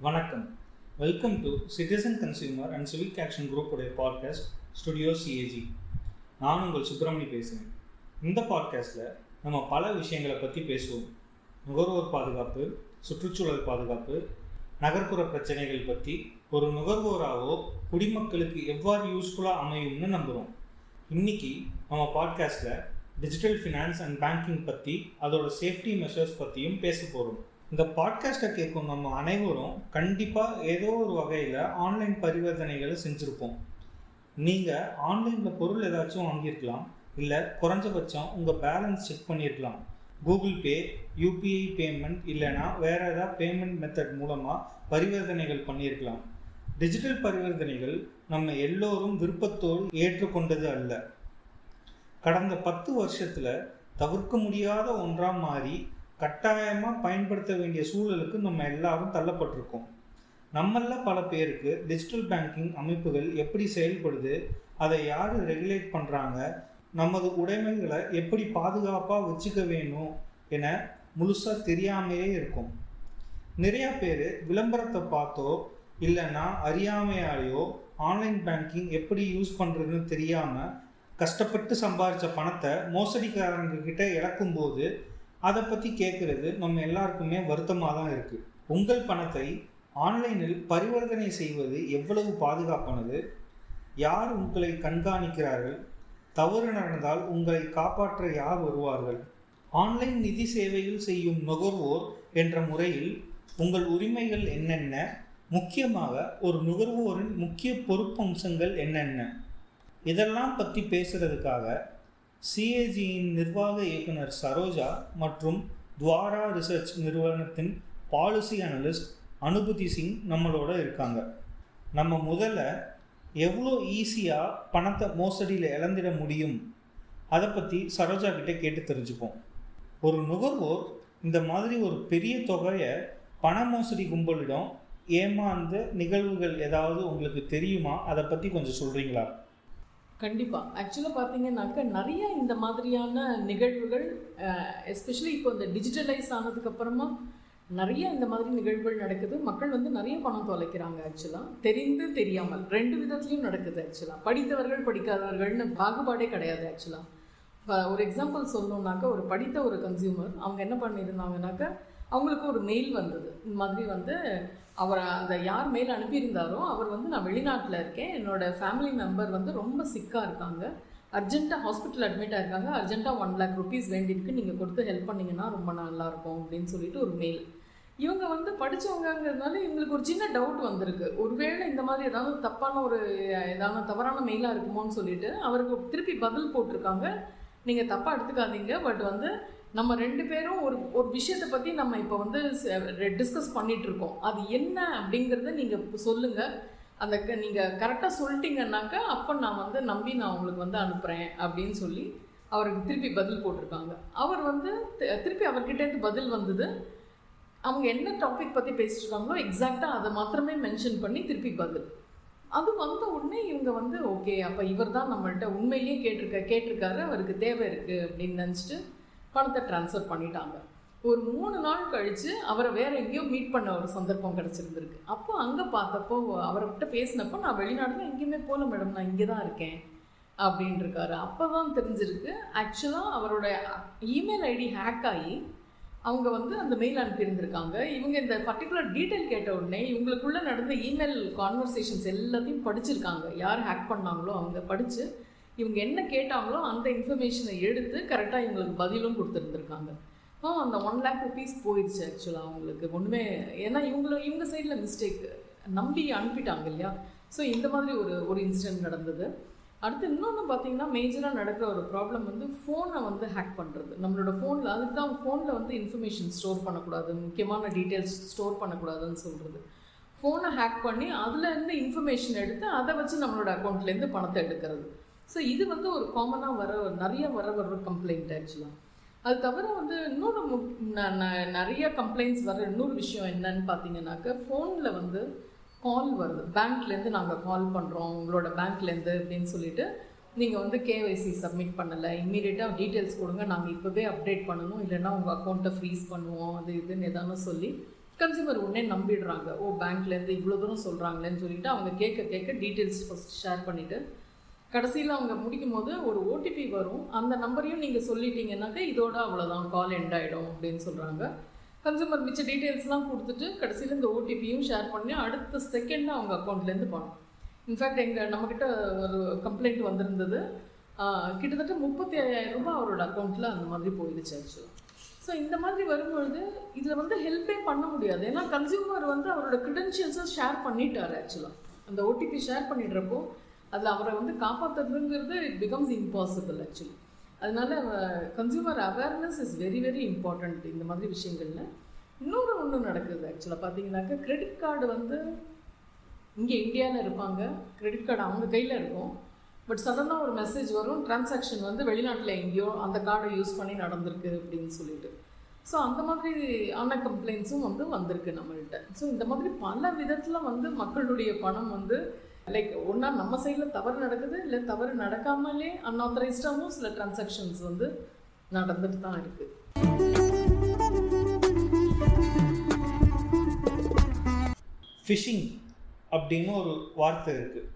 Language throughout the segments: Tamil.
வணக்கம். Welcome to citizen consumer and civic action குரூப்புடைய podcast studio CAG நான் உங்கள் சுப்பிரமணி பேசுகிறேன் இந்த பாட்காஸ்ட்டில் நம்ம பல விஷயங்களை பற்றி பேசுவோம். நுகர்வோர் பாதுகாப்பு சுற்றுச்சூழல் பாதுகாப்பு நகர்ப்புற பிரச்சனைகள் பற்றி ஒரு நுகர்வோராகவோ குடிமக்களுக்கு எவ்வாறு யூஸ்ஃபுல்லாக அமையும்னு நம்புகிறோம் இன்னைக்கு நம்ம பாட்காஸ்ட்டில் டிஜிட்டல் ஃபினான்ஸ் அண்ட் பேங்கிங் பற்றி அதோட சேஃப்டி மெஷர்ஸ் பற்றியும் பேச போகிறோம் இந்த பாட்காஸ்ட்டை கேட்கும் நம்ம அனைவரும் கண்டிப்பாக ஏதோ ஒரு வகையில் ஆன்லைன் பரிவர்த்தனைகளை செஞ்சுருப்போம். நீங்கள் ஆன்லைனில் பொருள் ஏதாச்சும் வாங்கியிருக்கலாம் இல்லை குறைஞ்சபட்சம் உங்கள் பேலன்ஸ் செக் பண்ணியிருக்கலாம். கூகுள் பே யூபிஐ பேமெண்ட் இல்லைனா வேறு ஏதாவது பேமெண்ட் மெத்தட் மூலமாக பரிவர்த்தனைகள் பண்ணியிருக்கலாம். டிஜிட்டல் பரிவர்த்தனைகள் நம்ம எல்லோரும் விருப்பத்தோடு ஏற்றுக்கொண்டது அல்ல. கடந்த பத்து வருஷத்தில் தவிர்க்க முடியாத ஒன்றாக மாறி கட்டாயமாக பயன்படுத்த வேண்டிய சூழலுக்கு நம்ம எல்லாரும் தள்ளப்பட்டிருக்கோம். நம்மள பல பேருக்கு டிஜிட்டல் பேங்கிங் அமைப்புகள் எப்படி செயல்படுது அதை யார் ரெகுலேட் பண்ணுறாங்க நமது உடைமைகளை எப்படி பாதுகாப்பாக வச்சுக்க வேணும் என முழுசாக தெரியாமையே இருக்கும். நிறையா பேர் விளம்பரத்தை பார்த்தோ இல்லைன்னா அறியாமையாலேயோ ஆன்லைன் பேங்கிங் எப்படி யூஸ் பண்ணுறதுன்னு தெரியாமல் கஷ்டப்பட்டு சம்பாதிச்ச பணத்தை மோசடிக்காரங்க கிட்ட இழக்கும்போது அதை பற்றி கேட்குறது நம்ம எல்லாருக்குமே வருத்தமாக தான் இருக்குது உங்கள் பணத்தை ஆன்லைனில் பரிவர்த்தனை செய்வது எவ்வளவு பாதுகாப்பானது? யார் உங்களை கண்காணிக்கிறார்கள்? தவறு நடந்தால் உங்களை காப்பாற்ற யார் வருவார்கள்? ஆன்லைன் நிதி சேவையில் செய்யும் நுகர்வோர் என்ற முறையில் உங்கள் உரிமைகள் என்னென்ன? முக்கியமாக ஒரு நுகர்வோரின் முக்கிய பொறுப்பம்சங்கள் என்னென்ன? இதெல்லாம் பற்றி பேசுகிறதுக்காக சிஏஜியின் நிர்வாக இயக்குனர் சரோஜா மற்றும் துவாரா ரிசர்ச் நிறுவனத்தின் பாலிசி அனலிஸ்ட் அனுபூதி சிங் நம்மளோட இருக்காங்க. நம்ம முதல்ல எவ்வளோ ஈஸியாக பணத்தை மோசடியில் இழந்திட முடியும்? அதை பற்றி சரோஜா கிட்டே கேட்டு தெரிஞ்சுப்போம். ஒரு நுகர்வோர் இந்த மாதிரி ஒரு பெரிய தொகையை பண மோசடி கும்பலிடம் ஏமாந்த நிகழ்வுகள் ஏதாவது உங்களுக்கு தெரியுமா? அதை பற்றி கொஞ்சம் சொல்கிறீங்களா கண்டிப்பாக ஆக்சுவலாக பார்த்தீங்கன்னாக்க நிறைய இந்த மாதிரியான நிகழ்வுகள் எஸ்பெஷலி இப்போ இந்த டிஜிட்டலைஸ் ஆனதுக்கப்புறமா நிறைய இந்த மாதிரி நிகழ்வுகள் நடக்குது. மக்கள் வந்து நிறைய பணம் தொலைக்கிறாங்க ஆக்சுவலாக தெரிந்து தெரியாமல். ரெண்டு விதத்துலையும் நடக்குது ஆக்சுவலாக படித்தவர்கள் படிக்காதவர்கள்னு பாகுபாடே கிடையாது ஆக்சுவலாக ஒரு எக்ஸாம்பிள் சொல்லணுன்னாக்கா ஒரு படித்த ஒரு கன்சியூமர் அவங்க என்ன பண்ணியிருந்தாங்கனாக்கா அவங்களுக்கு ஒரு மெயில் வந்தது. இந்த மாதிரி வந்து அவர் அந்த யார் மேலே அனுப்பியிருந்தாரோ அவர் வந்து நான் வெளிநாட்டில் இருக்கேன். என்னோடய ஃபேமிலி மெம்பர் வந்து ரொம்ப சிக்காக இருக்காங்க. அர்ஜென்ட்டாக ஹாஸ்பிட்டல் அட்மிட் ஆயிருக்காங்க. அர்ஜென்ட்டாக ஒன் லேக் ருபீஸ் வேண்டியிருக்கு. நீங்கள் கொடுத்து ஹெல்ப் பண்ணிங்கன்னா ரொம்ப நல்லாயிருக்கும் அப்படின்னு சொல்லிட்டு ஒரு மெயில் இவங்க வந்து படித்தவங்கங்கிறதுனால இவங்களுக்கு ஒரு சின்ன டவுட் வந்திருக்கு. ஒருவேளை இந்த மாதிரி ஏதாவது தப்பான ஒரு ஏதாவது தவறான மெயிலாக இருக்குமோன்னு சொல்லிட்டு அவருக்கு திருப்பி பதில் போட்டிருக்காங்க. நீங்கள் தப்பாக எடுத்துக்காதீங்க. பட் வந்து நம்ம ரெண்டு பேரும் ஒரு ஒரு விஷயத்தை பற்றி நம்ம இப்போ வந்து டிஸ்கஸ் பண்ணிகிட்டு இருக்கோம் அது என்ன அப்படிங்கிறத நீங்கள் சொல்லுங்கள் அந்த நீங்கள் கரெக்டாக சொல்லிட்டீங்கன்னாக்கா அப்போ நான் வந்து நம்பி நான் உங்களுக்கு வந்து அனுப்புகிறேன் அப்படின்னு சொல்லி அவருக்கு திருப்பி பதில் போட்டிருக்காங்க. அவர் வந்து திருப்பி அவர்கிட்டேருந்து பதில் வந்தது. அவங்க என்ன டாபிக் பற்றி பேசிட்டுருக்காங்களோ எக்ஸாக்டாக அதை மாத்திரமே மென்ஷன் பண்ணி திருப்பி பதில். அது வந்த உடனே இவங்க வந்து ஓகே அப்போ இவர் தான் நம்மள்கிட்ட உண்மையிலேயே கேட்டிருக்க கேட்டிருக்காரு. அவருக்கு தேவை இருக்குது அப்படின்னு நினச்சிட்டு பணத்தை ட்ரான்ஸ்ஃபர் பண்ணிட்டாங்க. ஒரு மூணு நாள் கழித்து அவரை வேற எங்கேயோ மீட் பண்ண ஒரு சந்தர்ப்பம் கிடச்சிருந்துருக்கு. அப்போ அங்கே பார்த்தப்போ அவர்கிட்ட பேசினப்போ நான் வெளிநாட்டில் எங்கேயுமே போகல மேடம் நான் இங்கே தான் இருக்கேன். அப்படின்னு இருக்காரு அப்போ தான் தெரிஞ்சிருக்கு. ஆக்சுவலாக அவரோட இமெயில் ஐடி ஹேக் ஆகி அவங்க வந்து அந்த மெயில் அனுப்பியிருந்திருக்காங்க. இவங்க இந்த பர்டிகுலர் டீட்டெயில் கேட்ட உடனே இவங்களுக்குள்ளே நடந்த இமெயில் கான்வர்சேஷன்ஸ் எல்லாத்தையும் படிச்சிருக்காங்க. யார் ஹேக் பண்ணாங்களோ அவங்க படித்து இவங்க என்ன கேட்டாங்களோ அந்த இன்ஃபர்மேஷனை எடுத்து கரெக்டாக இவங்களுக்கு பதிலும் கொடுத்துருந்துருக்காங்க. ஆ அந்த ஒன் லேக் ருபீஸ் போயிடுச்சு ஆக்சுவலாக அவங்களுக்கு. ஒன்றுமே ஏன்னா இவங்கள இவங்க சைடில் மிஸ்டேக் நம்பி அனுப்பிட்டாங்க இல்லையா? ஸோ இந்த மாதிரி ஒரு ஒரு இன்சிடென்ட் நடந்தது. அடுத்து இன்னொன்று பார்த்தீங்கன்னா மேஜராக நடக்கிற ஒரு ப்ராப்ளம் வந்து ஃபோனை வந்து ஹேக் பண்ணுறது நம்மளோட ஃபோனில் அதுக்கு தான் ஃபோனில் வந்து இன்ஃபர்மேஷன் ஸ்டோர் பண்ணக்கூடாது. முக்கியமான டீட்டெயில்ஸ் ஸ்டோர் பண்ணக்கூடாதுன்னு சொல்கிறது ஃபோனை ஹேக் பண்ணி அதில் இருந்து இன்ஃபர்மேஷன் எடுத்து அதை வச்சு நம்மளோட அக்கௌண்ட்லேருந்து பணத்தை எடுக்கிறது. ஸோ இது வந்து ஒரு காமனாக வர நிறைய வர வர கம்ப்ளைண்ட் ஆக்சுவலாக அது தவிர வந்து இன்னொரு நிறைய கம்ப்ளைண்ட்ஸ் வர இன்னொரு விஷயம் என்னன்னு பார்த்தீங்கன்னாக்க ஃபோனில் வந்து கால் வருது. பேங்க்லேருந்து நாங்கள் கால் பண்ணுறோம் உங்களோட பேங்க்லேருந்து அப்படின்னு சொல்லிட்டு நீங்கள் வந்து கேஒய்சி சப்மிட் பண்ணலை. இம்மீடியட்டாக டீட்டெயில்ஸ் கொடுங்க. நாங்கள் இப்போவே அப்டேட் பண்ணணும். இல்லைன்னா உங்கள் அக்கௌண்ட்டை ஃப்ரீஸ் பண்ணுவோம். அது இதுன்னு எதானு சொல்லி கன்சியூமர் உடனே நம்பிடுறாங்க. ஓ பேங்க்லேருந்து இவ்வளோ தூரம் சொல்கிறாங்களேன்னு சொல்லிட்டு அவங்க கேட்க கேட்க டீட்டெயில்ஸ் ஃபஸ்ட் ஷேர் பண்ணிவிட்டு கடைசியில் அவங்க முடிக்கும் போது ஒரு ஓடிபி வரும். அந்த நம்பரையும் நீங்கள் சொல்லிட்டீங்கன்னாக்கா இதோட அவ்வளோதான் கால் எண்ட் ஆகிடும் அப்படின்னு சொல்கிறாங்க கன்சூமர் மிச்ச டீட்டெயில்ஸ்லாம் கொடுத்துட்டு கடைசியில் இந்த ஓடிபியும் ஷேர் பண்ணி அடுத்த செகண்ட் அவங்க அக்கௌண்ட்லேருந்து பணம் இன்ஃபேக்ட் எங்கள் நம்மக்கிட்ட ஒரு கம்ப்ளைண்ட் வந்திருந்தது. கிட்டத்தட்ட முப்பத்தி ஐயாயிரம் ரூபாய் அவரோட அக்கௌண்ட்டில் அந்த மாதிரி போயிடுச்சு ஆக்சுவலாக ஸோ இந்த மாதிரி வரும்பொழுது இதில் வந்து ஹெல்ப்பே பண்ண முடியாது. ஏன்னா கன்சியூமர் வந்து அவரோட க்ரிடென்ஷியல்ஸை ஷேர் பண்ணிட்டார் ஆக்சுவலாக அந்த ஓடிபி ஷேர் பண்ணிடுறப்போ அதில் அவரை வந்து காப்பாற்றுறதுங்கிறது இட் பிகம்ஸ் இம்பாசிபிள் ஆக்சுவலி அதனால consumer awareness is very very important இந்த மாதிரி விஷயங்களில். இன்னொரு ஒன்று நடக்குது ஆக்சுவலாக பார்த்தீங்கன்னாக்கா கிரெடிட் கார்டு வந்து இங்கே இந்தியாவில் இருப்பாங்க. கிரெடிட் கார்டு அவங்க கையில் இருக்கும். பட் சடனாக ஒரு மெசேஜ் வரும் டிரான்சாக்ஷன் வந்து வெளிநாட்டில் எங்கேயோ அந்த கார்டை யூஸ் பண்ணி நடந்திருக்கு அப்படின்னு சொல்லிட்டு. ஸோ அந்த மாதிரி ஆன கம்ப்ளைண்ட்ஸும் வந்து வந்திருக்கு நம்மள்கிட்ட ஸோ இந்த மாதிரி பல விதத்தில் வந்து மக்களுடைய பணம் வந்து லைக் ஒன்றா நம்ம சைடில் தவறு நடக்குது இல்லை தவறு நடக்காமலே அன்ஆத்தரைஸ்டாகவும் சில டிரான்சாக்ஷன்ஸ் வந்து நடந்துட்டு தான் இருக்குது ஃபிஷிங் அப்படின்னு ஒரு வார்த்தை இருக்குது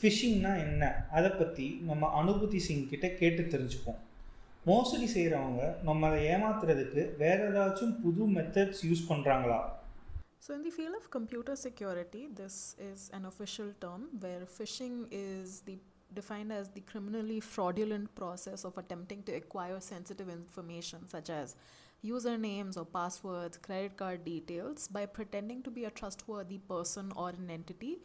ஃபிஷிங்னா என்ன? அதை பற்றி நம்ம அனுபூதி சிங் கிட்ட கேட்டு தெரிஞ்சுப்போம். மோசடி செய்கிறவங்க நம்மளை ஏமாத்துறதுக்கு வேறு ஏதாச்சும் புது மெத்தட்ஸ் யூஸ் பண்ணுறாங்களா So, in the field of computer security, this is an official term where phishing is the defined as the criminally fraudulent process of attempting to acquire sensitive information such as usernames or passwords, credit card details by pretending to be a trustworthy person or an entity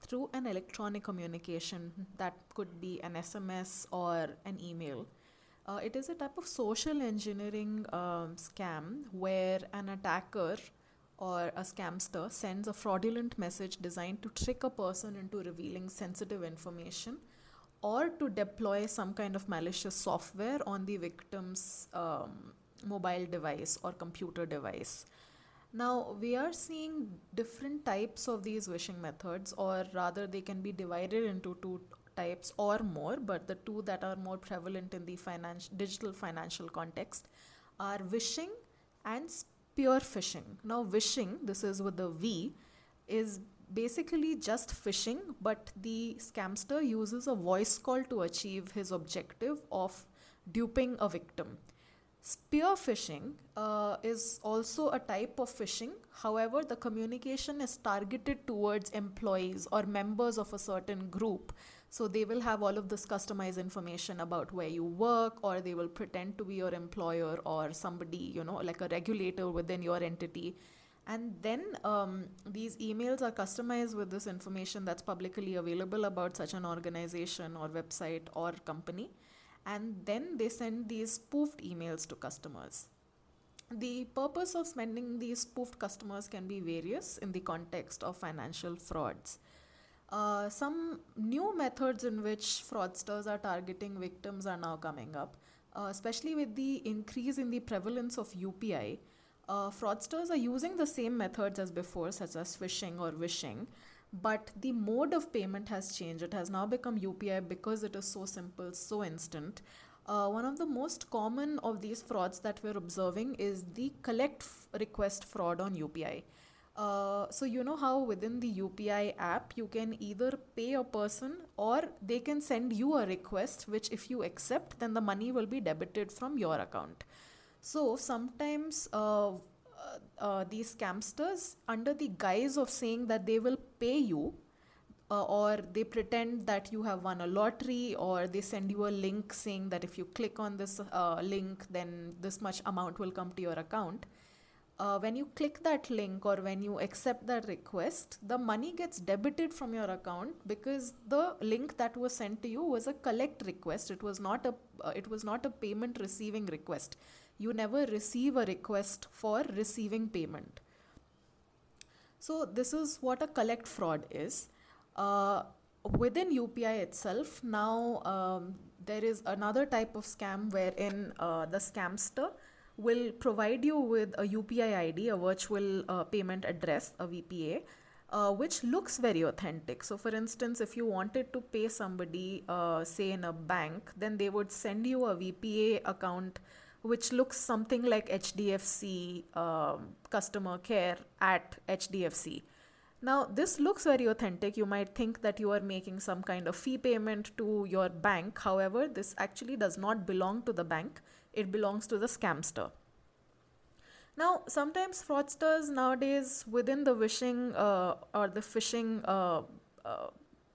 through an electronic communication that could be an SMS or an email. Uh, it is a type of social engineering um, scam where an attacker or a scamster sends a fraudulent message designed to trick a person into revealing sensitive information or to deploy some kind of malicious software on the victim's um, mobile device or computer device. Now, we are seeing different types of these wishing methods, or rather, they can be divided into two types or more, but the two that are more prevalent in the finance, digital financial context are wishing and spear phishing. Now, wishing, this is with the V, is basically just phishing, but the scamster uses a voice call to achieve his objective of duping a victim. Spear phishing uh, is also a type of phishing. However, the communication is targeted towards employees or members of a certain group. So they will have all of this customized information about where you work, or they will pretend to be your employer or somebody, you know, like a regulator within your entity. And then um, these emails are customized with this information that's publicly available about such an organization or website or company and then they send these spoofed emails to customers. The purpose of sending these spoofed customers can be various in the context of financial frauds. Uh, some new methods in which fraudsters are targeting victims are now coming up, uh, especially with the increase in the prevalence of UPI. Uh, fraudsters are using the same methods as before, such as phishing or wishing, but the mode of payment has changed. It has now become UPI because it is so simple, so instant. Uh, one of the most common of these frauds that we're observing is the collect f- request fraud on UPI. Uh, so, you know how within the UPI app you can either pay a person or they can send you a request, which, if you accept, then the money will be debited from your account. So, sometimes uh, uh, these scamsters, under the guise of saying that they will pay you, uh, or they pretend that you have won a lottery, or they send you a link saying that if you click on this uh, link, then this much amount will come to your account. Uh, when you click that link or when you accept that request, the money gets debited from your account because the link that was sent to you was a collect request. It was not a uh, it was not a payment receiving request you never receive a request for receiving payment. So, this is what a collect fraud is. Uh, within UPI itself, now um, there is another type of scam wherein uh, the scamster will provide you with a UPI ID, a virtual uh, payment address, a VPA. Uh, which looks very authentic. So, for instance, if you wanted to pay somebody, uh, say in a bank, then they would send you a VPA account which looks something like HDFC um, customer care at HDFC. Now, this looks very authentic. You might think that you are making some kind of fee payment to your bank. However, this actually does not belong to the bank, it belongs to the scamster. Now, sometimes fraudsters nowadays within the wishing uh, or the phishing uh, uh,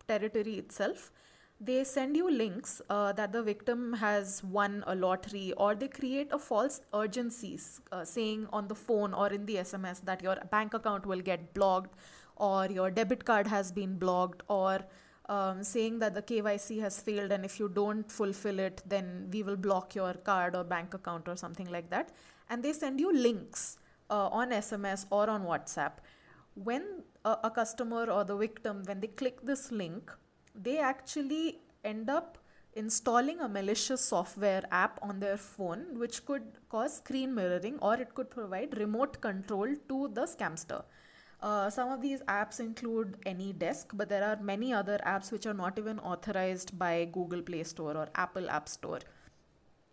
territory itself, they send you links uh, that the victim has won a lottery or they create a false urgency uh, saying on the phone or in the SMS that your bank account will get blocked or your debit card has been blocked or um, saying that the KYC has failed and if you don't fulfill it, then we will block your card or bank account or something like that. And they send you links uh, on SMS or on WhatsApp. When a, a customer or the victim, when they click this link, they actually end up installing a malicious software app on their phone, which could cause screen mirroring or it could provide remote control to the scamster. Uh, some of these apps include AnyDesk, but there are many other apps which are not even authorized by Google Play Store or Apple App Store.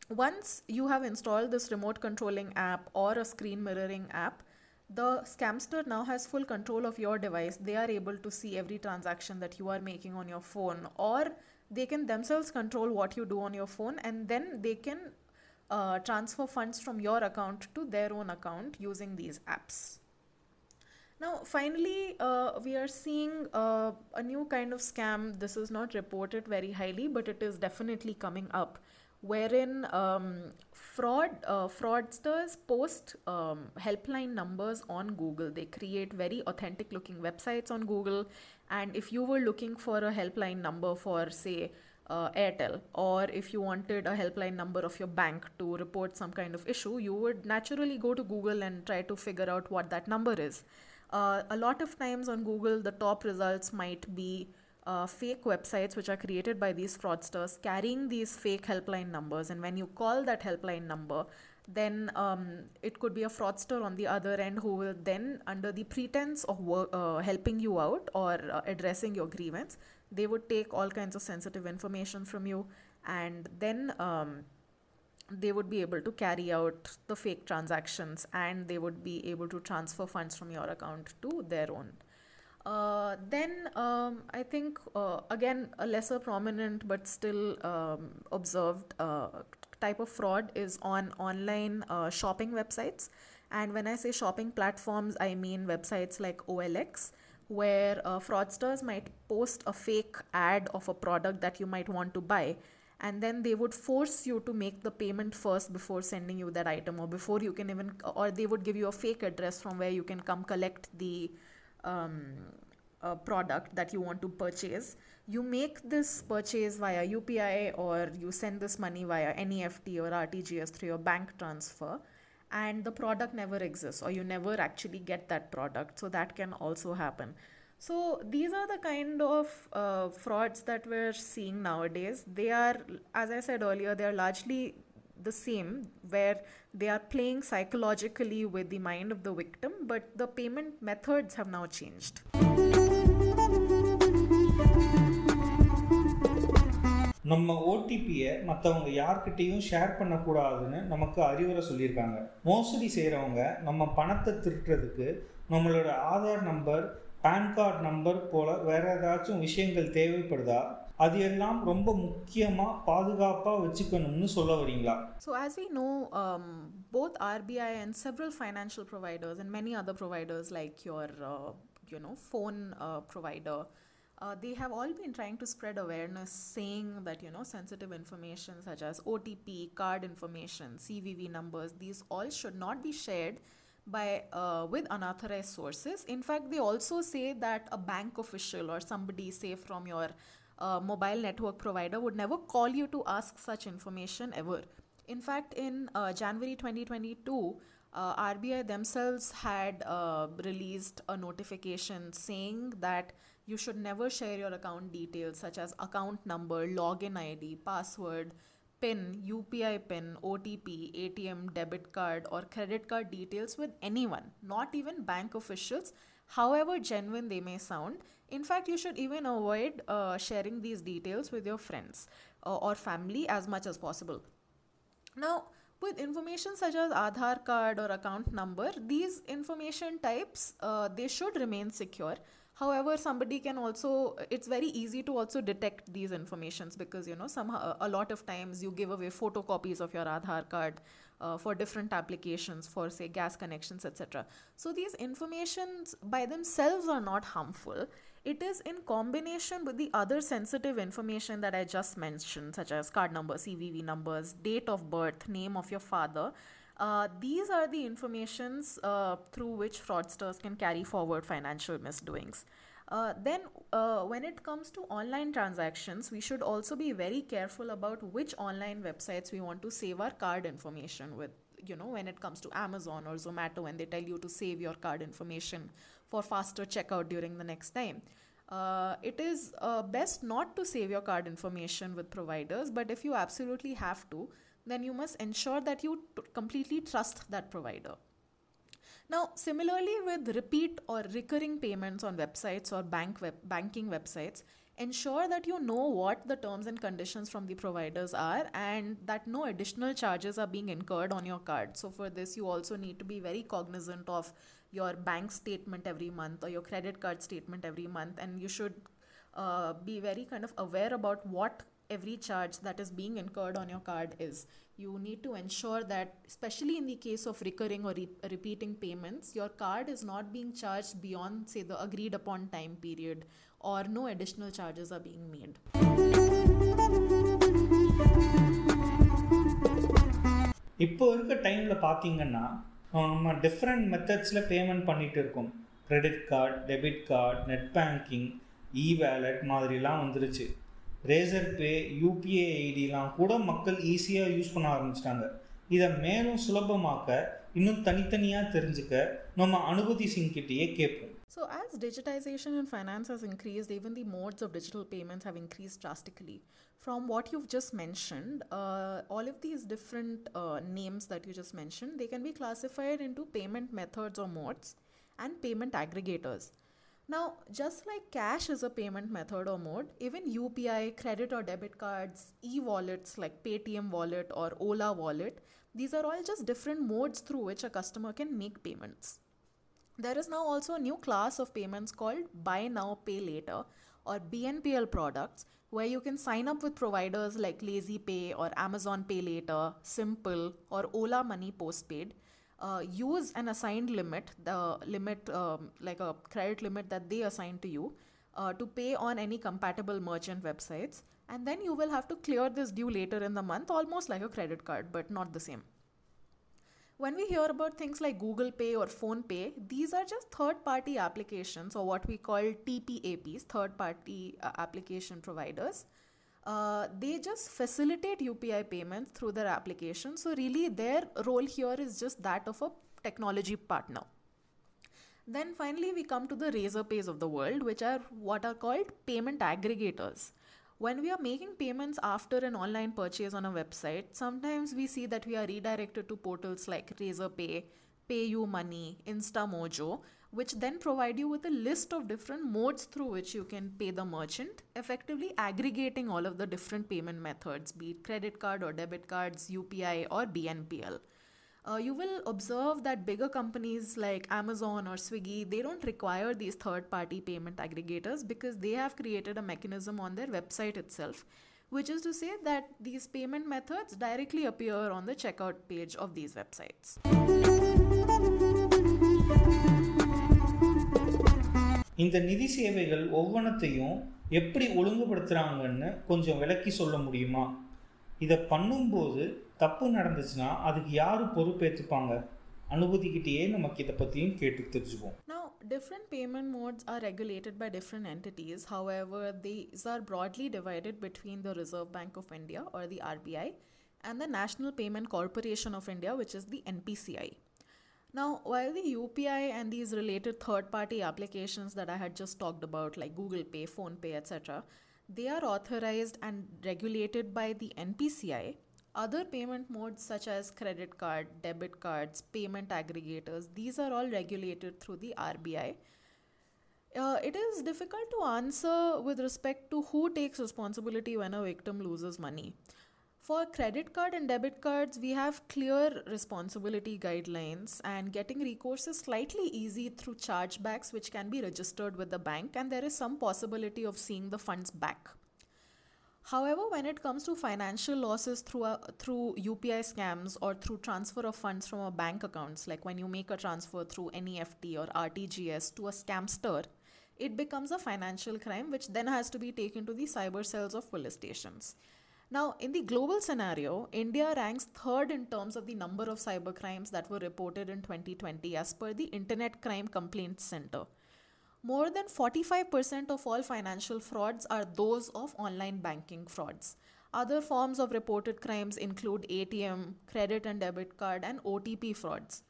Once you have installed this remote controlling app or a screen mirroring app, the scamster now has full control of your device. They are able to see every transaction that you are making on your phone, or they can themselves control what you do on your phone, and then they can uh, transfer funds from your account to their own account using these apps. Now, finally, uh, we are seeing uh, a new kind of scam. This is not reported very highly, but it is definitely coming up, wherein um, fraud uh, fraudsters post um, helpline numbers on Google. They create very authentic looking websites on Google, and if you were looking for a helpline number for, say, uh, Airtel, or if you wanted a helpline number of your bank to report some kind of issue, you would naturally go to Google and try to figure out what that number is. Uh, a lot of times on Google, the top results might be uh, fake websites which are created by these fraudsters carrying these fake helpline numbers. And when you call that helpline number, then um, it could be a fraudster on the other end who will then, under the pretense of work, uh, helping you out or uh, addressing your grievance, they would take all kinds of sensitive information from you and then um, they would be able to carry out the fake transactions and they would be able to transfer funds from your account to their own. Uh, then um, I think uh, again a lesser prominent but still um, observed uh, type of fraud is on online uh, shopping websites. And when I say shopping platforms, I mean websites like OLX, where uh, fraudsters might post a fake ad of a product that you might want to buy and then they would force you to make the payment first before sending you that item or before you can even or they would give you a fake address from where you can come collect the um, uh, product that you want to purchase. You make this purchase via upi or you send this money via neft or rtgs through your bank transfer and the product never exists or you never actually get that product. So that can also happen so these are the kind of uh, frauds that we're seeing nowadays. They are, as I said earlier, they are largely the same, where they are playing psychologically with the mind of the victim, but the payment methods have now changed. நம்ம ஓடிபியை மற்றவங்க யார்கிட்டையும் ஷேர் பண்ணக்கூடாதுன்னு நமக்கு அறிவுரை சொல்லியிருக்காங்க மோசடி செய்கிறவங்க நம்ம பணத்தை திருட்டுறதுக்கு நம்மளோட Aadhaar number pan card number போல் வேறு ஏதாச்சும் விஷயங்கள் தேவைப்படுதா அது எல்லாம் ரொம்ப முக்கியமாக பாதுகாப்பாக வச்சுக்கணும்னு சொல்ல வரீங்களா So, as we know, um, both RBI and several financial providers and many other providers like your, uh, you know, phone uh, provider, uh, they have all been trying to spread awareness, saying that you know sensitive information such as OTP, card information, CVV numbers, these all should not be shared by uh, with unauthorized sources. In fact, they also say that a bank official or somebody, say from your uh, mobile network provider, would never call you to ask such information ever. In fact, in uh, January 2022, uh, RBI themselves had uh, released a notification saying that you should never share your account details such as account number, login ID, password, PIN, UPI PIN, OTP, ATM, debit card, or credit card details with anyone, not even bank officials, however genuine they may sound. In fact, you should even avoid uh, sharing these details with your friends uh, or family as much as possible. Now, with information such as Aadhaar card or account number, these information types uh, they should remain secure. However, somebody can also it's very easy to also detect these informations because you know somehow a lot of times you give away photocopies of your Aadhaar card uh, for different applications for say gas connections etc. So these informations by themselves are not harmful. It is in combination with the other sensitive information that I just mentioned, such as card number, CVV numbers, date of birth, name of your father. Uh, these are the informations uh, through which fraudsters can carry forward financial misdoings. Uh, then, uh, when it comes to online transactions, we should also be very careful about which online websites we want to save our card information with. You know, when it comes to Amazon or Zomato, when they tell you to save your card information for faster checkout during the next time. Uh, it is uh, best not to save your card information with providers, but if you absolutely have to, then you must ensure that you t- completely trust that provider. Now, similarly, with repeat or recurring payments on websites or bank web- banking websites, ensure that you know what the terms and conditions from the providers are and that no additional charges are being incurred on your card. So, for this, you also need to be very cognizant of your bank statement every month or your credit card statement every month, and you should uh, be very kind of aware about what every charge that is being incurred on your card is. You need to ensure that, especially in the case of recurring or re- repeating payments, your card is not being charged beyond, say, the agreed upon time period or no additional charges are being made. இப்போ இருக்க டைமில் பார்த்தீங்கன்னா நம்ம டிஃப்ரெண்ட் மெத்தட்ஸில் பேமெண்ட் பண்ணிட்டு இருக்கோம் credit card debit card net banking e wallet மாதிரிலாம் வந்துருச்சு ரேசர் பே யூபிஐ ஐடிலாம் கூட மக்கள் ஈஸியாக யூஸ் பண்ண ஆரம்பிச்சிட்டாங்க இதை மேலும் சுலபமாக்க இன்னும் தனித்தனியாக தெரிஞ்சுக்க நம்ம அனுபதி சிங்கிட்டேயே கேட்போம் So, as digitization in finance has increased, even the modes of digital payments have increased drastically. From what you've just mentioned, uh, all of these different uh, names that you just mentioned, they can be classified into payment methods or modes and payment aggregators. Now, just like cash is a payment method or mode, even UPI, credit or debit cards, e wallets like Paytm wallet or Ola wallet, these are all just different modes through which a customer can make payments. There is now also a new class of payments called Buy Now, Pay Later or BNPL products where you can sign up with providers like Lazy Pay or Amazon Pay Later, Simple or Ola Money Postpaid. Uh, use an assigned limit, the limit um, like a credit limit that they assign to you, uh, to pay on any compatible merchant websites, and then you will have to clear this due later in the month, almost like a credit card, but not the same. When we hear about things like Google Pay or Phone Pay, these are just third party applications or what we call TPAPs, third party uh, application providers. Uh, they just facilitate UPI payments through their application. So, really, their role here is just that of a technology partner. Then, finally, we come to the razor pays of the world, which are what are called payment aggregators. When we are making payments after an online purchase on a website, sometimes we see that we are redirected to portals like Razorpay, PayU Money, InstaMojo, which then provide you with a list of different modes through which you can pay the merchant, effectively aggregating all of the different payment methods, be it credit card or debit cards, UPI or BNPL. Uh, you will observe that bigger companies like Amazon or Swiggy they don't require these third party payment aggregators because they have created a mechanism on their website itself which is to say that these payment methods directly appear on the checkout page of these websites. இந்த நிதி சேவைகள் ஒவ்வொன்றத்தையும் எப்படி ஒழுங்குபடுத்துகிறாங்கன்னு கொஞ்சம் விளக்கி சொல்ல முடியுமா இதை பண்ணும்போது தப்பு நடந்துச்சுன்னா அதுக்கு யார் பொறுப்பேற்றுப்பாங்க அனுபதிக்கிட்டேயே நமக்கு இதை பற்றியும் கேட்டு தெரிஞ்சுப்போம் Now, different payment modes are regulated by different entities. However, these are broadly divided between the Reserve Bank of India or the RBI and the National Payment Corporation of India, which is the NPCI. Now, while the UPI and these related third party applications that I had just talked about, like Google Pay, Phone Pay, etc., they are authorized and regulated by the NPCI. Other payment modes such as credit card, debit cards, payment aggregators, these are all regulated through the RBI. Uh, it is difficult to answer with respect to who takes responsibility when a victim loses money. For credit card and debit cards, we have clear responsibility guidelines, and getting recourse is slightly easy through chargebacks, which can be registered with the bank, and there is some possibility of seeing the funds back. However, when it comes to financial losses through a, through UPI scams or through transfer of funds from a bank accounts, like when you make a transfer through NEFT or RTGS to a scamster, it becomes a financial crime, which then has to be taken to the cyber cells of police stations. Now, in the global scenario, India ranks third in terms of the number of cyber crimes that were reported in 2020 as per the Internet Crime Complaints Center. More than 45% of all financial frauds are those of online banking frauds. Other forms of reported crimes include ATM, credit and debit card, and OTP frauds.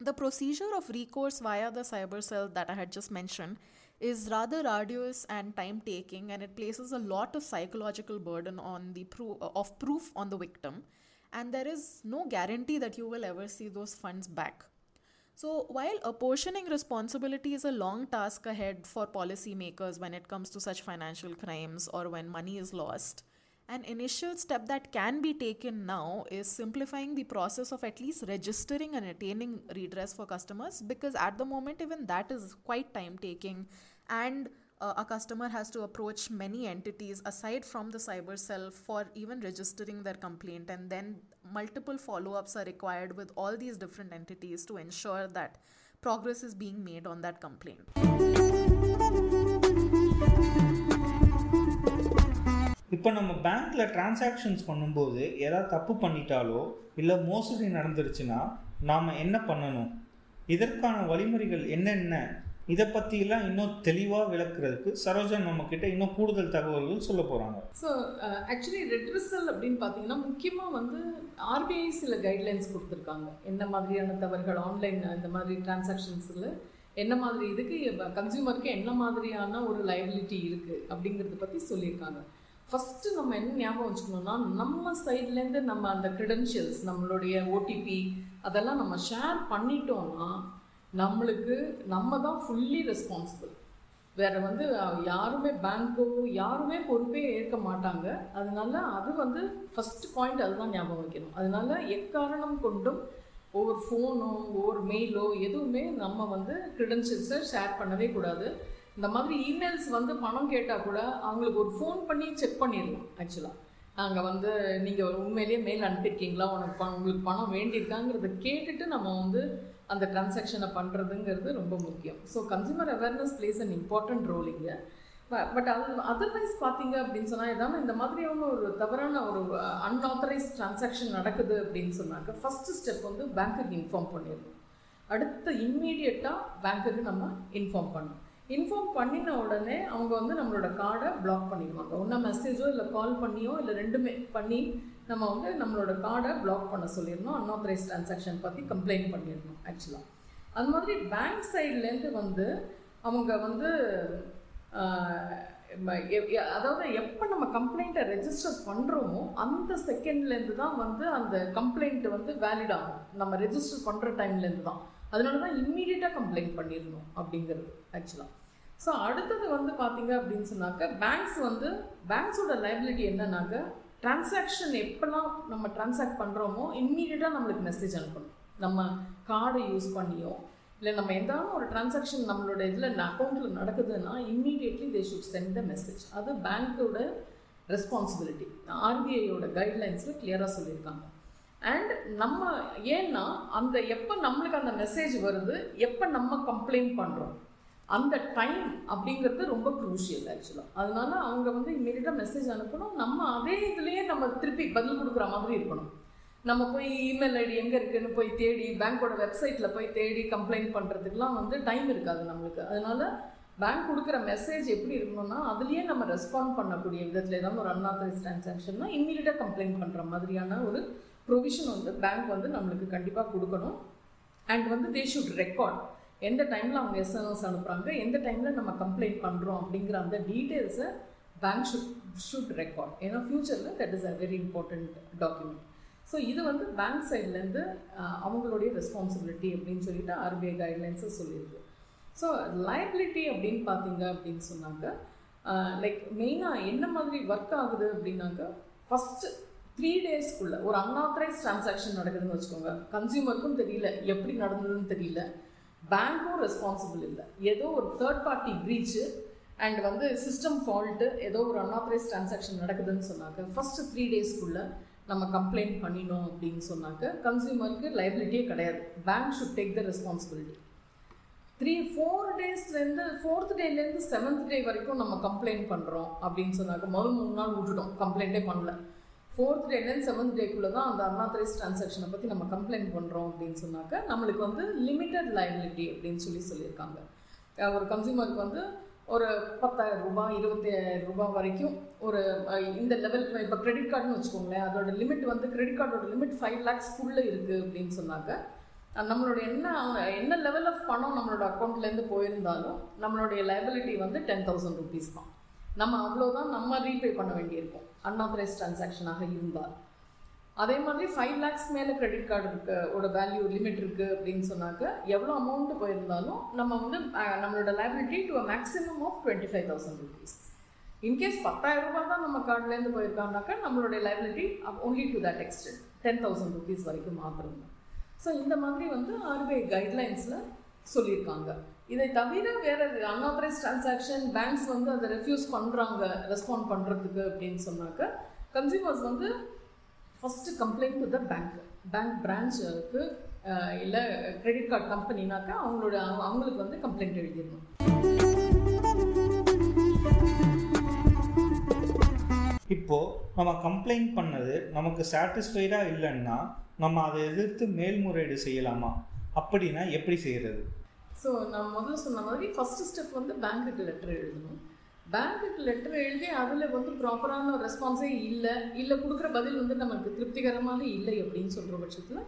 The procedure of recourse via the cyber cell that I had just mentioned is rather arduous and time taking and it places a lot of psychological burden on the pro- uh, of proof on the victim. And there is no guarantee that you will ever see those funds back. So while apportioning responsibility is a long task ahead for policymakers when it comes to such financial crimes or when money is lost an initial step that can be taken now is simplifying the process of at least registering and attaining redress for customers because at the moment, even that is quite time taking, and uh, a customer has to approach many entities aside from the cyber cell for even registering their complaint, and then multiple follow ups are required with all these different entities to ensure that progress is being made on that complaint. இப்போ நம்ம பேங்க்கில் டிரான்சாக்ஷன்ஸ் பண்ணும்போது ஏதாவது தப்பு பண்ணிட்டாலோ இல்லை மோசடி நடந்துருச்சுன்னா நாம் என்ன பண்ணணும்? இதற்கான வழிமுறைகள் என்னென்ன? இதை பற்றிலாம் இன்னும் தெளிவாக விளக்குறதுக்கு சரோஜா நம்மக்கிட்ட இன்னும் கூடுதல் தகவல்கள் சொல்ல போகிறாங்க ஸோ ஆக்சுவலி ரெட்ரிசல் அப்படின்னு பார்த்தீங்கன்னா முக்கியமாக வந்து ஆர்பிஐ சில கைட்லைன்ஸ் கொடுத்துருக்காங்க. என்ன மாதிரியான தவறுகள் ஆன்லைன் இந்த மாதிரி டிரான்சாக்ஷன்ஸில் என்ன மாதிரி இதுக்கு கன்சியூமருக்கு என்ன மாதிரியான ஒரு லைபிலிட்டி இருக்குது அப்படிங்கிறத பற்றி சொல்லியிருக்காங்க. ஃபஸ்ட்டு நம்ம என்ன ஞாபகம் வச்சுக்கணும்னா நம்ம சைட்லேருந்து நம்ம அந்த க்ரிடென்ஷியல்ஸ் நம்மளுடைய ஓடிபி அதெல்லாம் நம்ம ஷேர் பண்ணிட்டோம்னா நம்மளுக்கு நம்ம தான் ஃபுல்லி ரெஸ்பான்சிபிள் வேறு வந்து யாருமே பேங்க்கோ யாருமே பொறுப்பே ஏற்க மாட்டாங்க. அதனால அது வந்து ஃபஸ்ட் பாயிண்ட் அதுதான் ஞாபகம் வைக்கணும். அதனால எக்காரணம் கொண்டும் ஒவ்வொரு ஃபோனோ ஒவ்வொரு மெயிலோ எதுவுமே நம்ம வந்து க்ரிடென்ஷியல்ஸை ஷேர் பண்ணவே கூடாது. இந்த மாதிரி இமெயில்ஸ் வந்து பணம் கேட்டால் கூட அவங்களுக்கு ஒரு ஃபோன் பண்ணி செக் பண்ணிடலாம் ஆக்சுவலாக நாங்கள் வந்து நீங்கள் உண்மையிலேயே மெயில் அனுப்பியிருக்கீங்களா? உனக்கு பணம் உங்களுக்கு பணம் வேண்டியிருக்காங்கிறத கேட்டுட்டு நம்ம வந்து அந்த டிரான்சாக்ஷனை பண்ணுறதுங்கிறது ரொம்ப முக்கியம். So consumer awareness plays an important role இங்கே. பட் அது அதர்வைஸ் பார்த்தீங்க அப்படின்னு சொன்னால் ஏதாவது இந்த மாதிரியான ஒரு தவறான ஒரு அன்ஆத்தரைஸ் டிரான்சாக்ஷன் நடக்குது அப்படின்னு சொன்னாக்க ஃபஸ்ட்டு ஸ்டெப் வந்து பேங்க்குக்கு இன்ஃபார்ம் பண்ணிடணும். அடுத்த இம்மீடியட்டாக பேங்க்குக்கு நம்ம இன்ஃபார்ம் பண்ணணும். இன்ஃபார்ம் பண்ணின உடனே அவங்க வந்து நம்மளோட கார்டை பிளாக் பண்ணிடுவாங்க. ஒன்றா மெசேஜோ இல்லை கால் பண்ணியோ இல்லை ரெண்டுமே பண்ணி நம்ம வந்து நம்மளோட கார்டை பிளாக் பண்ண சொல்லிடணும். அன்ஆத்தரைஸ் டிரான்சாக்ஷன் பற்றி கம்ப்ளைண்ட் பண்ணிடணும் ஆக்சுவலாக அது மாதிரி பேங்க் சைட்லேருந்து வந்து அவங்க வந்து அதாவது எப்போ நம்ம கம்ப்ளைண்ட்டை ரெஜிஸ்டர் பண்ணுறோமோ அந்த செகண்ட்லேருந்து தான் வந்து அந்த கம்ப்ளைண்ட் வந்து வேலிட் ஆகும். நம்ம ரெஜிஸ்டர் பண்ணுற டைம்லேருந்து தான். அதனால தான் இம்மீடியட்டாக கம்ப்ளைண்ட் பண்ணிடணும் அப்படிங்கிறது ஆக்சுவலாக ஸோ அடுத்தது வந்து பார்த்தீங்க அப்படின்னு சொன்னாக்க பேங்க்ஸ் வந்து பேங்க்ஸோட லைபிலிட்டி என்னன்னாக்க டிரான்சாக்ஷன் எப்போல்லாம் நம்ம டிரான்சாக்ட் பண்ணுறோமோ இம்மீடியட்டாக நம்மளுக்கு மெசேஜ் அனுப்பணும். நம்ம கார்டை யூஸ் பண்ணியோ இல்லை நம்ம எதாவது ஒரு டிரான்சாக்ஷன் நம்மளோட இதில் அக்கௌண்ட்டில் நடக்குதுன்னா immediately they should send the message அது பேங்க்கோட ரெஸ்பான்சிபிலிட்டி ஆர்பிஐயோட கைட்லைன்ஸில் கிளியராக சொல்லியிருக்காங்க. அண்ட் நம்ம ஏன்னா அந்த எப்போ நம்மளுக்கு அந்த மெசேஜ் வருது எப்போ நம்ம கம்ப்ளைண்ட் பண்ணுறோம் அந்த டைம் அப்படிங்கிறது ரொம்ப குரூஷியல் ஆக்சுவலாக அதனால அவங்க வந்து இம்மீடியட்டாக மெசேஜ் அனுப்பணும். நம்ம அதே இதுலேயே நம்ம திருப்பி பதில் கொடுக்குற மாதிரி இருக்கணும். நம்ம போய் இமெயில் ஐடி எங்கே இருக்குன்னு போய் தேடி பேங்க்கோட வெப்சைட்டில் போய் தேடி கம்ப்ளைண்ட் பண்ணுறதுக்குலாம் வந்து டைம் இருக்காது நம்மளுக்கு. அதனால பேங்க் கொடுக்குற மெசேஜ் எப்படி இருக்கணும்னா அதுலேயே நம்ம ரெஸ்பாண்ட் பண்ணக்கூடிய விதத்தில் ஏதாவது ஒரு அன்ஆத்தரைஸ் டிரான்சாக்ஷன்னா இம்மீடியட்டாக கம்ப்ளைண்ட் பண்ணுற மாதிரியான ஒரு ப்ரொவிஷன் வந்து பேங்க் வந்து நம்மளுக்கு கண்டிப்பாக கொடுக்கணும். அண்ட் வந்து தே ஷுட் ரெக்கார்ட் எந்த டைமில் அவங்க எஸ்எம்எஸ் அனுப்புகிறாங்க எந்த டைமில் நம்ம கம்ப்ளைண்ட் பண்ணுறோம் அப்படிங்கிற அந்த டீட்டெயில்ஸை பேங்க் ஷுட் ஷுட் ரெக்கார்ட் ஏன்னா ஃப்யூச்சரில் that is a very important document so இது வந்து பேங்க் சைட்லேருந்து அவங்களுடைய ரெஸ்பான்சிபிலிட்டி அப்படின்னு சொல்லிட்டு ஆர்பிஐ கைட்லைன்ஸை சொல்லியிருக்கு ஸோ லைபிலிட்டி அப்படின்னு பார்த்தீங்க அப்படின்னு சொன்னாக்க லைக் மெயினாக என்ன மாதிரி ஒர்க் ஆகுது அப்படின்னாக்க ஃபஸ்ட்டு த்ரீ டேஸ்க்குள்ள ஒரு அன்ஆத்தரைஸ் டிரான்சாக்ஷன் நடக்குதுன்னு வச்சுக்கோங்க. கன்சியூமருக்கும் தெரியல எப்படி நடந்ததுன்னு தெரியல. பேங்க்கும் ரெஸ்பான்சிபிள் இல்லை. ஏதோ ஒரு தேர்ட் பார்ட்டி ப்ரீச்சு அண்ட் வந்து சிஸ்டம் ஃபால்ட்டு ஏதோ ஒரு அன்ஆத்தரைஸ் டிரான்சாக்ஷன் நடக்குதுன்னு சொன்னாக்க ஃபஸ்ட்டு த்ரீ டேஸ்க்குள்ளே நம்ம கம்ப்ளைண்ட் பண்ணினோம் அப்படின்னு சொன்னாக்க கன்சியூமருக்கு லைபிலிட்டியே கிடையாது. Bank should take the responsibility three four டேஸ்லேருந்து fourth டேலேருந்து செவன்த் டே வரைக்கும் நம்ம கம்ப்ளைண்ட் பண்ணுறோம் அப்படின்னு சொன்னாக்க மறு மூணு நாள் விட்டுட்டோம். கம்ப்ளைண்ட்டே பண்ணல. ஃபோர்த் டேலேருந்து செவன்த் டேக்குள்ளே தான் அந்த அன்ஆத்தரைஸ் டிரான்சாக்ஷனை பற்றி நம்ம கம்ப்ளைண்ட் பண்ணுறோம் அப்படின்னு சொன்னாக்க நம்மளுக்கு வந்து லிமிட்டட் லைபிலிட்டி அப்படின்னு சொல்லி சொல்லியிருக்காங்க. ஒரு கன்சியூமருக்கு வந்து ஒரு பத்தாயிரம் ரூபாய் இருபத்தாயிரம் ரூபாய் வரைக்கும் ஒரு இந்த லெவல் இப்போ கிரெடிட் கார்டுன்னு வச்சுக்கோங்களேன் அதோட லிமிட் வந்து கிரெடிட் கார்டோட லிமிட் ஃபைவ் லேக்ஸ்க்குள்ளே இருக்குது அப்படின்னு சொன்னாக்க நம்மளுடைய நம்மளோட என்ன என்ன லெவல் ஆஃப் பணம் நம்மளோட அக்கௌண்ட்லேருந்து போயிருந்தாலும் நம்மளுடைய லைபிலிட்டி வந்து டென் தௌசண்ட் ருபீஸ் தான். நம்ம அவ்வளோதான் நம்ம ரீபே பண்ண வேண்டியிருக்கும். அன்ஆத்தரைஸ் டிரான்சாக்ஷனாக இருந்தால். அதே மாதிரி ஃபைவ் லேக்ஸ் மேலே கிரெடிட் கார்டு இருக்கு ஓட வேல்யூ லிமிட் இருக்குது அப்படின்னு சொன்னாக்க எவ்வளோ அமௌண்ட் போயிருந்தாலும் நம்ம வந்து நம்மளோட liability to a maximum of twenty five thousand rupees in case பத்தாயிரம் ரூபாய் தான் நம்ம கார்டுலேருந்து போயிருக்காங்கனாக்கா நம்மளுடைய liability only to that extent ten thousand rupees வரைக்கும் மாத்திரம் ஸோ இந்த மாதிரி வந்து ஆர்பிஐ கைட்லைன்ஸில் சொல்லியிருக்காங்க. இதை தவிர வேற அன்ஆத்தரைஸ் டிரான்சாக்ஷன் பேங்க்ஸ் வந்து அதை ரெஃப்யூஸ் பண்ணுறாங்க ரெஸ்பாண்ட் பண்ணுறதுக்கு அப்படின்னு சொன்னாக்க கன்சியூமர்ஸ் வந்து first complaint to the bank bank பிரான்ச்சுக்கு இல்லை கிரெடிட் கார்டு கம்பெனினாக்கா அவங்களோட அவங்க- அவங்களுக்கு வந்து கம்ப்ளைண்ட் எழுதிடணும். இப்போ நம்ம கம்ப்ளைண்ட் பண்ணது நமக்கு சாட்டிஸ்ஃபைடாக இல்லைன்னா நம்ம அதை எதிர்த்து மேல்முறையீடு செய்யலாமா? அப்படின்னா எப்படி செய்கிறது ஸோ நான் முதல்ல சொன்ன மாதிரி ஃபஸ்ட்டு ஸ்டெப் வந்து பேங்க்குக்கு லெட்டர் எழுதணும். பேங்க்குக்கு லெட்டர் எழுதி அதில் வந்து ப்ராப்பரான ரெஸ்பான்ஸே இல்லை இல்லை கொடுக்குற பதில் வந்து நமக்கு திருப்திகரமாக இல்லை அப்படின்னு சொல்கிற பட்சத்தில்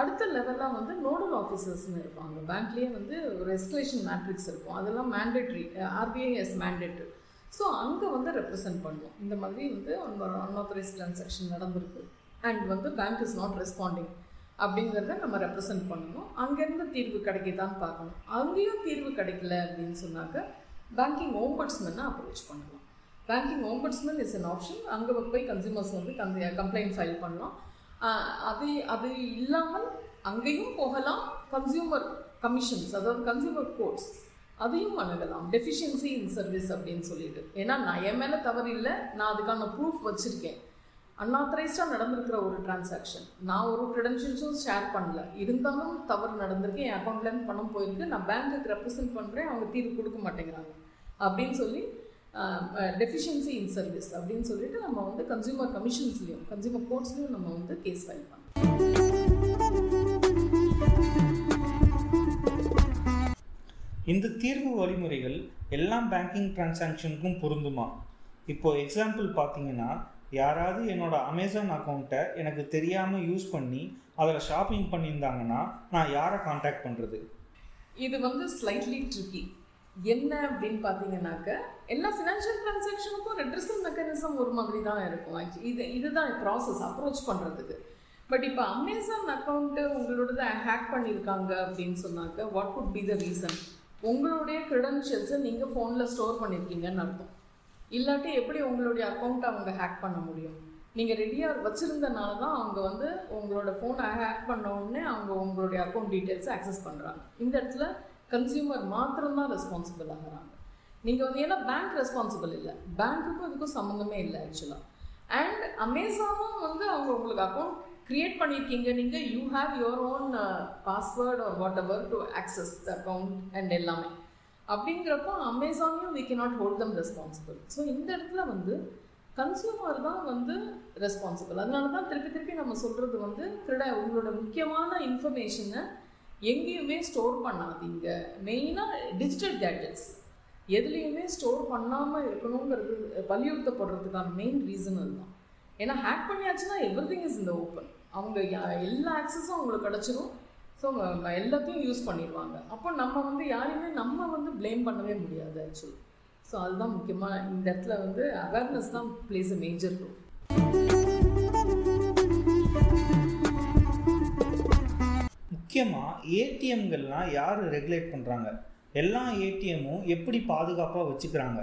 அடுத்த லெவலாக வந்து நோடல் ஆஃபீஸர்ஸ்னு இருப்பாங்க. பேங்க்லேயே வந்து ஒரு எஸ்கலேஷன் மேட்ரிக்ஸ் இருக்கும். அதெல்லாம் mandatory RBI is mandatory so அங்கே வந்து ரெப்ரசென்ட் பண்ணுவோம். இந்த மாதிரி வந்து அன்ஆத்தரைஸ் ட்ரான்சாக்ஷன் நடந்திருக்கு. அண்ட் வந்து பேங்க் இஸ் நாட் ரெஸ்பாண்டிங் அப்படிங்கிறத நம்ம ரெப்ரசன்ட் பண்ணணும். அங்கேருந்து தீர்வு கிடைக்குதான்னு பார்க்கணும். அங்கேயும் தீர்வு கிடைக்கல அப்படின்னு சொன்னாக்க பேங்கிங் ஓம்பட்ஸ்மேனை அப்ரோச் பண்ணலாம். Banking ombudsman is an option அங்கே போய் கன்சியூமர்ஸ் வந்து கந்த கம்ப்ளைண்ட் ஃபைல் பண்ணலாம். அது அது இல்லாமல் அங்கேயும் போகலாம். கன்சியூமர் கமிஷன்ஸ் அதாவது கன்சியூமர் கோர்ட்ஸ் அதையும் அணுகலாம் டெஃபிஷியன்சி இன் சர்வீஸ் அப்படின்னு சொல்லிட்டு. ஏன்னா நான் என் மேலே தவறு இல்லை. நான் அதுக்கான ப்ரூஃப் வச்சுருக்கேன். அன்ஆத்தரைஸ்டாக நடந்திருக்கிற ஒரு டிரான்சாக்ஷன் நான் ஒரு க்ரெடென்ஷியல்ஸும் ஷேர் பண்ணல. இருந்தாலும் தவறு நடந்திருக்கு. என் அக்கௌண்ட்லேருந்து பணம் போயிருக்கு. நான் பேங்க்குக்கு ரெப்ரசென்ட் பண்ணுறேன் அவங்க தீர்வு கொடுக்க மாட்டேங்கிறாங்க. அப்படின்னு சொல்லி டெஃபிஷியன்சி இன் சர்வீஸ் அப்படின்னு சொல்லிட்டு நம்ம வந்து கன்சியூமர் கமிஷன்ஸ்லையும் கன்சியூமர் கோர்ட்ஸ்லையும் நம்ம வந்து கேஸ் ஃபைல் பண்ணோம் இந்த தீர்வு வழிமுறைகள் எல்லா பேங்கிங் டிரான்சாக்ஷனுக்கும் பொருந்துமா? இப்போ எக்ஸாம்பிள் பார்த்தீங்கன்னா யாராவது என்னோட அமேசான் அக்கௌண்ட்டை எனக்கு தெரியாமல் யூஸ் பண்ணி அதில் ஷாப்பிங் பண்ணியிருந்தாங்கன்னா நான் யாரை காண்டாக்ட் பண்ணுறது இது வந்து ஸ்லைட்லி ட்ரிக்கி என்ன அப்படின்னு பார்த்தீங்கன்னாக்க எல்லா ஃபினான்ஷியல் டிரான்சாக்ஷனுக்கும் ரெட்ரஸல் மெக்கானிசம் ஒரு மாதிரி தான் இருக்கும். ஆக்சுவலி இது இதுதான் ப்ராசஸ் அப்ரோச் பண்ணுறதுக்கு பட் இப்போ அமேசான் அக்கௌண்ட்டு உங்களோடத ஹேக் பண்ணியிருக்காங்க அப்படின்னு சொன்னாக்க what could be the reason உங்களுடைய க்ரெடென்ஷியல்ஸை நீங்கள் ஃபோனில் ஸ்டோர் பண்ணியிருக்கீங்கன்னு அர்த்தம். இல்லாட்டி எப்படி உங்களுடைய அக்கௌண்ட்டை அவங்க ஹேக் பண்ண முடியும்? நீங்கள் ரெடியாக வச்சுருந்தனால தான் அவங்க வந்து உங்களோட ஃபோனை ஹேக் பண்ண உடனே அவங்க உங்களுடைய அக்கௌண்ட் டீட்டெயில்ஸை ஆக்சஸ் பண்ணுறாங்க இந்த இடத்துல கன்சியூமர் மாத்திரம்தான் ரெஸ்பான்சிபிள் ஆகுறாங்க. நீங்கள் வந்து ஏன்னா பேங்க் ரெஸ்பான்சிபிள் இல்லை. பேங்க்குக்கும் இதுக்கும் சம்மந்தமே இல்லை ஆக்சுவலாக அண்ட் அமேசானும் வந்து அவங்க உங்களுக்கு அக்கௌண்ட் க்ரியேட் பண்ணியிருக்கீங்க. நீங்கள் you have your own password or whatever to access the account and எல்லாமே. அப்படிங்கிறப்போ அமேசானையும் we cannot hold them responsible so இந்த இடத்துல வந்து கன்சியூமர் தான் வந்து ரெஸ்பான்சிபிள் அதனால தான் திருப்பி திருப்பி நம்ம சொல்கிறது வந்து கிரட உங்களோட முக்கியமான இன்ஃபர்மேஷனை எங்கேயுமே ஸ்டோர் பண்ணாதீங்க. மெயினாக டிஜிட்டல் கேட்ஜெட்ஸ் எதுலேயுமே ஸ்டோர் பண்ணாமல் இருக்கணுங்கிறது வலியுறுத்தப்படுறதுக்கான மெயின் ரீசன் அதுதான். ஏன்னா ஹேக் பண்ணியாச்சுன்னா எவ்ரி திங் இஸ் இந்த ஓப்பன் அவங்க யா- எல்லா ஆக்சஸும் அவங்களுக்கு கிடச்சிரும். ஸோ எல்லாத்தையும் யூஸ் பண்ணிடுவாங்க. அப்போ நம்ம வந்து யாரையுமே நம்ம வந்து ப்ளேம் பண்ணவே முடியாது ஆக்சுவலி ஸோ அதுதான் முக்கியமாக இந்த இடத்துல வந்து அவேர்னஸ் தான் பிளேஸ் அ மேஜர் ரோல் முக்கியமாக ஏடிஎம்கள்லாம் யார் ரெகுலேட் பண்ணுறாங்க எல்லா ஏடிஎம்மும் எப்படி பாதுகாப்பாக வச்சுக்கிறாங்க?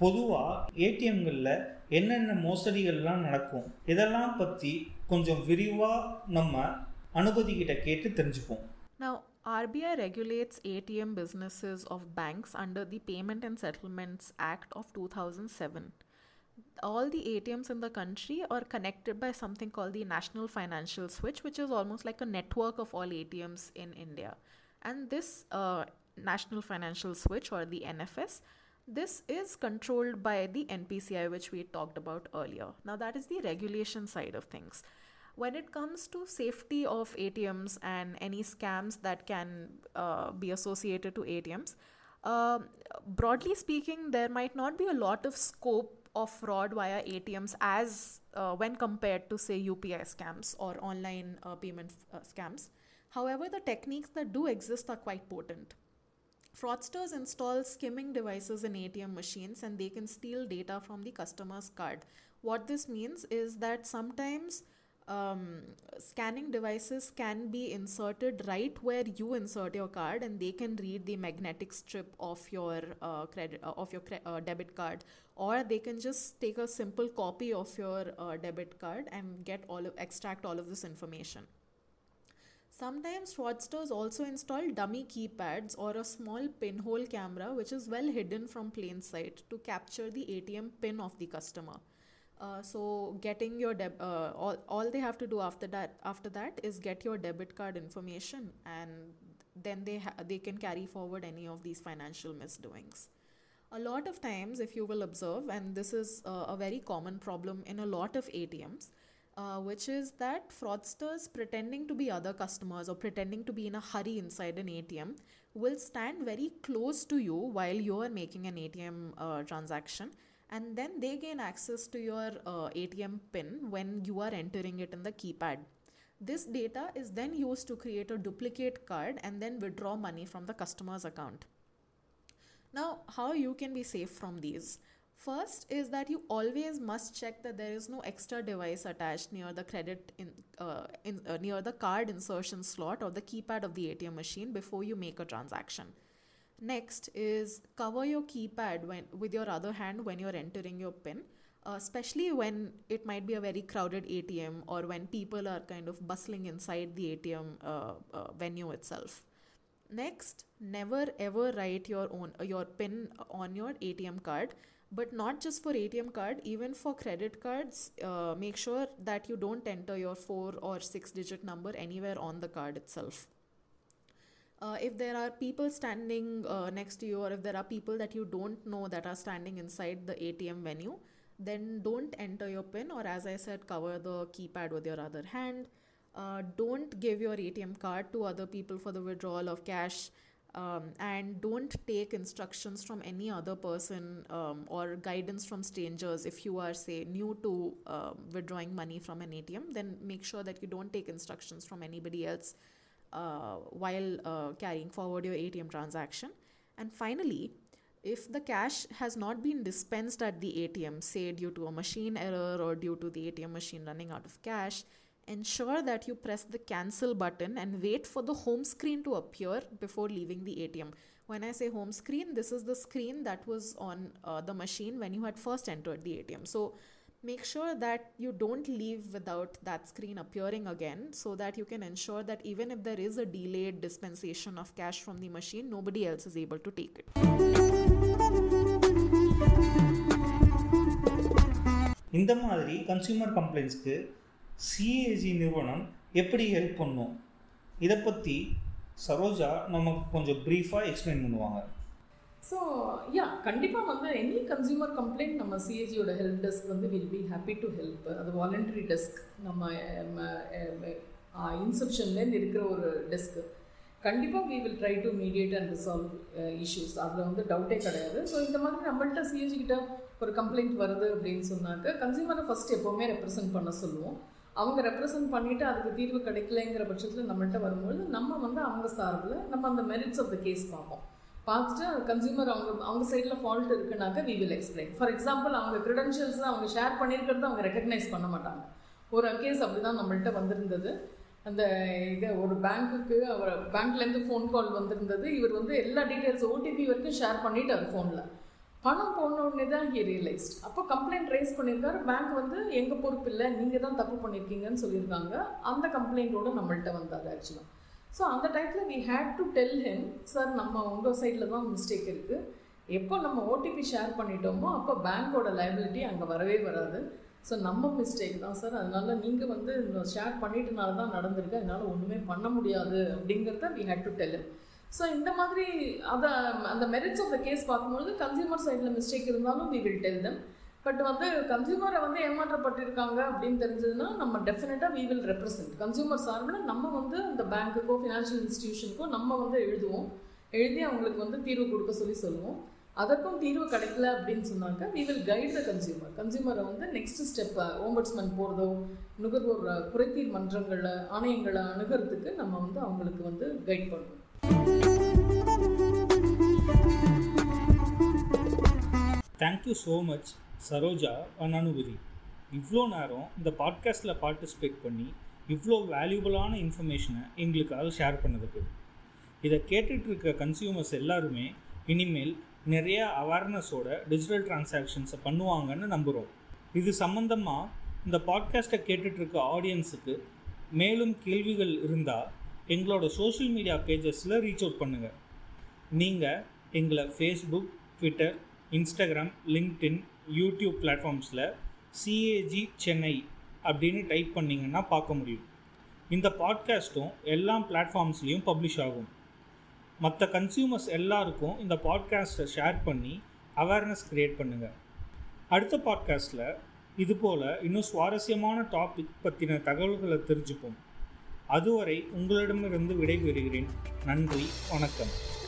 பொதுவாக ஏடிஎம்களில் என்னென்ன மோசடிகள்லாம் நடக்கும்? இதெல்லாம் பற்றி கொஞ்சம் விரிவாக நம்ம அனுபதி கிட்ட கேட்டு தெரிஞ்சுப்போம் Now, RBI regulates ATM businesses of banks under the Payment and Settlements Act of 2007. All the ATMs in the country are connected by something called the National Financial Switch, which is almost like a network of all ATMs in India. And this uh, National Financial Switch, or the NFS, this is controlled by the NPCI, which we talked about earlier. Now, that is the regulation side of things when it comes to safety of ATMs and any scams that can uh, be associated to ATMs, um broadly speaking, there might not be a lot of scope of fraud via ATMs as uh, when compared to say UPI scams or online uh, payment uh, scams. However, the techniques that do exist are quite potent. Fraudsters install skimming devices in ATM machines and they can steal data from the customer's card. What this means is that sometimes um, scanning devices can be inserted right where you insert your card and they can read the magnetic strip of your uh, credit uh, of your cre- uh, debit card or they can just take a simple copy of your uh, debit card and get all of extract all of this information Sometimes fraudsters also install dummy keypads or a small pinhole camera which is well hidden from plain sight to capture the ATM pin of the customer. Uh, so getting your deb- uh, all, all they have to do after that after that is get your debit card information and then they ha- they can carry forward any of these financial misdoings. A lot of times if you will observe and this is uh, a very common problem in a lot of atms uh, which is that fraudsters pretending to be other customers or pretending to be in a hurry inside an atm will stand very close to you while you are making an atm uh, transaction and then they gain access to your uh, atm pin when you are entering it in the keypad this data is then used to create a duplicate card and then withdraw money from the customer's account now, how you can be safe from these? First is that you always must check that there is no extra device attached near the credit in, uh, in uh, near the card insertion slot or the keypad of the ATM machine before you make a transaction. Next is cover your keypad when with your other hand when you're entering your PIN, uh, especially when it might be a very crowded ATM or when people are kind of bustling inside the ATM uh, uh, venue itself. Next, never ever write your own your PIN on your ATM card, but not just for ATM card, even for credit cards. Uh, make sure that you don't enter your four or six digit number anywhere on the card itself. Uh, if there are people standing uh, next to you, or if there are people that you don't know that are standing inside the ATM venue, then don't enter your PIN, or as I said, cover the keypad with your other hand. Uh, don't give your ATM card to other people for the withdrawal of cash. Um, and don't take instructions from any other person um, or guidance from strangers. If you are, say, new to uh, withdrawing money from an ATM, then make sure that you don't take instructions from anybody else uh, while uh, carrying forward your ATM transaction. And finally, if the cash has not been dispensed at the ATM, say due to a machine error or due to the ATM machine running out of cash, ensure that you press the cancel button and wait for the home screen to appear before leaving the ATM. When I say home screen, this is the screen that was on uh, the machine when you had first entered the ATM. So make sure that you don't leave without that screen appearing again so that you can ensure that even if there is a delayed dispensation of cash from the machine, nobody else is able to take it. இந்த மாதிரி கன்சியூமர் கம்ப்ளைண்ட்ஸ்க்கு சிஏஜி நிறுவனம் எப்படி ஹெல்ப் பண்ணும் இதை பற்றி சரோஜா நமக்கு கொஞ்சம் ப்ரீஃபாக எக்ஸ்பிளைன் பண்ணுவாங்க ஸோ யா கண்டிப்பாக வந்து எனி கன்சியூமர் கம்ப்ளைண்ட் நம்ம சிஏஜியோட ஹெல்ப் டெஸ்க் வந்து will be happy to help அது வாலண்டரி டெஸ்க் நம்ம இன்செப்ஷன்லேருந்து இருக்கிற ஒரு டெஸ்க்கு கண்டிப்பாக we will try to mediate and resolve issues அதில் வந்து டவுட்டே கிடையாது. ஸோ இந்த மாதிரி நம்மள்கிட்ட சிஏஜி கிட்ட ஒரு கம்ப்ளைண்ட் வருது அப்படின்னு சொன்னாக்க கன்சியூமரை ஃபஸ்ட் எப்போவுமே ரெப்ரசன்ட் பண்ண சொல்லுவோம். அவங்க ரெப்ரசன்ட் பண்ணிவிட்டு அதுக்கு தீர்வு கிடைக்கலங்கிற பட்சத்தில் நம்மள்கிட்ட வரும்பொழுது நம்ம வந்து அவங்க சார்பில் நம்ம அந்த மெரிட்ஸ் ஆஃப் த கேஸ் பார்ப்போம். பார்த்துட்டு கன்சியூமர் அவங்க அவங்க சைடில் fault இருக்குனாக்க we will explain for example அவங்க க்ரிடென்ஷியல்ஸ் அவங்க ஷேர் பண்ணியிருக்கிறத அவங்க ரெக்கக்னைஸ் பண்ண மாட்டாங்க. ஒரு கேஸ் அப்படி தான் நம்மள்கிட்ட வந்திருந்தது. அந்த இது ஒரு பேங்க்குக்கு அவர் பேங்க்லேருந்து ஃபோன் கால் வந்திருந்தது. இவர் வந்து எல்லா டீட்டெயில்ஸ் ஓடிபி வரைக்கும் ஷேர் பண்ணிட்டார் ஃபோனில் பணம் போன உடனே தான் ஹி ரியலைஸ்ட் அப்போ கம்ப்ளைண்ட் ரைஸ் பண்ணியிருக்காரு. பேங்க் வந்து எங்கள் பொறுப்பு இல்லை. நீங்கள் தான் தப்பு பண்ணியிருக்கீங்கன்னு சொல்லியிருக்காங்க. அந்த கம்ப்ளைண்ட்டோடு நம்மள்ட்ட வந்தார் ஆக்சுவலாக ஸோ அந்த டைத்தில் we had to tell him sir நம்ம உங்கள் சைடில் தான் மிஸ்டேக் இருக்குது எப்போ நம்ம ஓடிபி ஷேர் பண்ணிட்டோமோ அப்போ பேங்க்கோட லைபிலிட்டி அங்கே வரவே வராது. ஸோ நம்ம மிஸ்டேக் தான் சார் அதனால் நீங்கள் வந்து ஷேர் பண்ணிட்டனால தான் நடந்திருக்கு. அதனால் ஒன்றுமே பண்ண முடியாது. அப்படிங்கிறத we had to tell so இந்த மாதிரி அதை அந்த மெரிட்ஸ் ஆஃப் த கேஸ் பார்க்கும்பொழுது கன்சியூமர் சைடில் மிஸ்டேக் இருந்தாலும் we will tell them but வந்து கன்சியூமரை வந்து ஏமாற்றப்பட்டிருக்காங்க அப்படின்னு தெரிஞ்சதுன்னா நம்ம டெஃபினட்டாக வி வில் ரெப்ரசென்ட் கன்சியூமர் சார்பில் நம்ம வந்து அந்த பேங்க்குக்கோ ஃபினான்ஷியல் இன்ஸ்டிடியூஷனுக்கோ நம்ம வந்து எழுதுவோம். எழுதி அவங்களுக்கு வந்து தீர்வு கொடுக்க சொல்லி சொல்லுவோம். அதற்கும் தீர்வு கிடைக்கல அப்படின்னு சொன்னாக்க we will guide the consumer கன்சியூமரை வந்து நெக்ஸ்ட் ஸ்டெப் ஓம்பட்ஸ்மன் போகிறதோ நுகர்வோர் குறைதீர் மன்றங்களை ஆணையங்களை அணுகிறதுக்கு நம்ம வந்து அவங்களுக்கு வந்து கைட் பண்ணுவோம். Thank you so much Saroja Anupathi இவ்வளோ நேரம் இந்த பாட்காஸ்ட்டில் பார்ட்டிசிபேட் பண்ணி இவ்வளோ வேல்யூபிளான இன்ஃபர்மேஷனை எங்களுக்காக ஷேர் பண்ணதுக்கு. இதை கேட்டுட்ருக்க கன்சியூமர்ஸ் எல்லாருமே இனிமேல் நிறைய அவேர்னஸோட டிஜிட்டல் டிரான்சாக்ஷன்ஸை பண்ணுவாங்கன்னு நம்புகிறோம் இது சம்மந்தமாக இந்த பாட்காஸ்ட்டை கேட்டுட்ருக்க ஆடியன்ஸுக்கு மேலும் கேள்விகள் இருந்தால் எங்களோட சோஷியல் மீடியா பேஜஸில் ரீச் அவுட் பண்ணுங்கள் நீங்கள் எங்களை Facebook Twitter Instagram LinkedIn YouTube பிளாட்ஃபார்ம்ஸில் CAG Chennai அப்படின்னு டைப் பண்ணிங்கன்னா பார்க்க முடியும். இந்த பாட்காஸ்ட்டும் எல்லா பிளாட்ஃபார்ம்ஸ்லேயும் பப்ளிஷ் ஆகும். மற்ற கன்சியூமர்ஸ் எல்லாருக்கும் இந்த பாட்காஸ்ட்டை ஷேர் பண்ணி அவேர்னஸ் க்ரியேட் பண்ணுங்கள் அடுத்த பாட்காஸ்ட்டில் இதுபோல் இன்னும் சுவாரஸ்யமான டாபிக் பற்றின தகவல்களை தெரிஞ்சுப்போம். அதுவரை உங்களிடமிருந்து விடைபெறுகிறேன். நன்றி வணக்கம்.